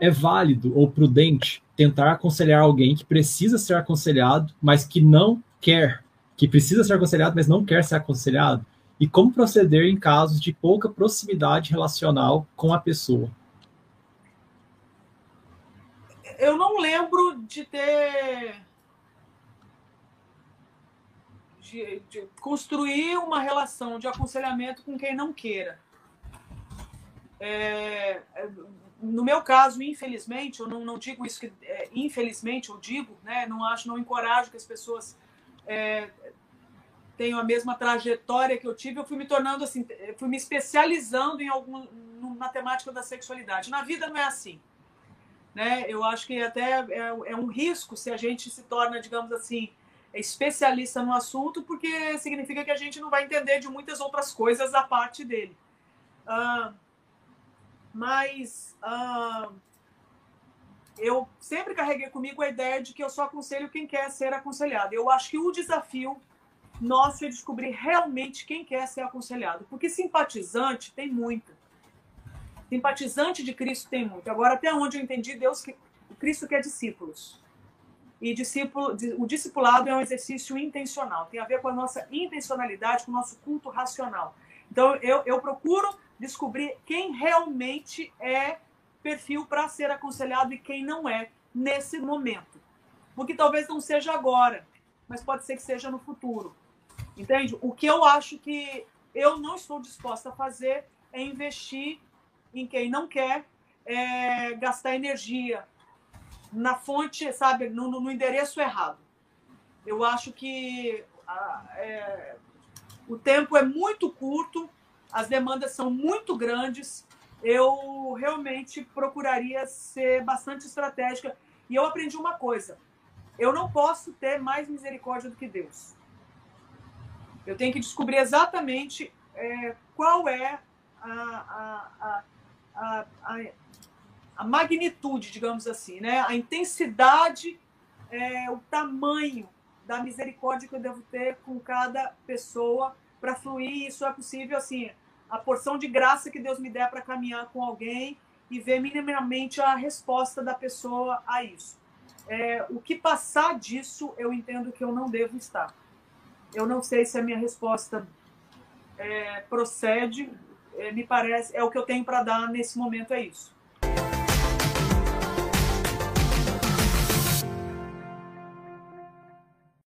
é válido ou prudente tentar aconselhar alguém que precisa ser aconselhado, mas que não quer, que precisa ser aconselhado, mas não quer ser aconselhado? E como proceder em casos de pouca proximidade relacional com a pessoa? Eu não lembro de ter de, de, construir uma relação de aconselhamento com quem não queira. É, no meu caso, infelizmente, eu não, não digo isso que é, infelizmente eu digo, né? Não acho, não encorajo que as pessoas é, tenham a mesma trajetória que eu tive. Eu fui me tornando assim, fui me especializando em algum na temática da sexualidade. Na vida não é assim, né? Eu acho que até é, é um risco se a gente se torna, digamos assim, especialista no assunto, porque significa que a gente não vai entender de muitas outras coisas a parte dele. Uh, mas eu sempre carreguei comigo a ideia de que eu só aconselho quem quer ser aconselhado. Eu acho que o desafio nosso é descobrir realmente quem quer ser aconselhado, porque simpatizante tem muito. Simpatizante de Cristo tem muito. Agora, até onde eu entendi, Deus, o Cristo quer discípulos. E discípulo, o discipulado é um exercício intencional, tem a ver com a nossa intencionalidade, com o nosso culto racional. Então, eu, eu procuro descobrir quem realmente é perfil para ser aconselhado e quem não é nesse momento. Porque talvez não seja agora, mas pode ser que seja no futuro. Entende? O que eu acho que eu não estou disposta a fazer é investir em quem não quer, é, gastar energia, na fonte, sabe, no, no endereço errado. Eu acho que a, é, o tempo é muito curto, as demandas são muito grandes. Eu realmente procuraria ser bastante estratégica. E eu aprendi uma coisa: eu não posso ter mais misericórdia do que Deus. Eu tenho que descobrir exatamente é, qual é a, a, a, a magnitude, digamos assim, né? a intensidade, é, o tamanho da misericórdia que eu devo ter com cada pessoa para fluir. Isso é possível, assim, a porção de graça que Deus me der para caminhar com alguém e ver minimamente a resposta da pessoa a isso. É, o que passar disso, eu entendo que eu não devo estar. Eu não sei se a minha resposta é, procede, é, me parece, é o que eu tenho para dar nesse momento, é isso.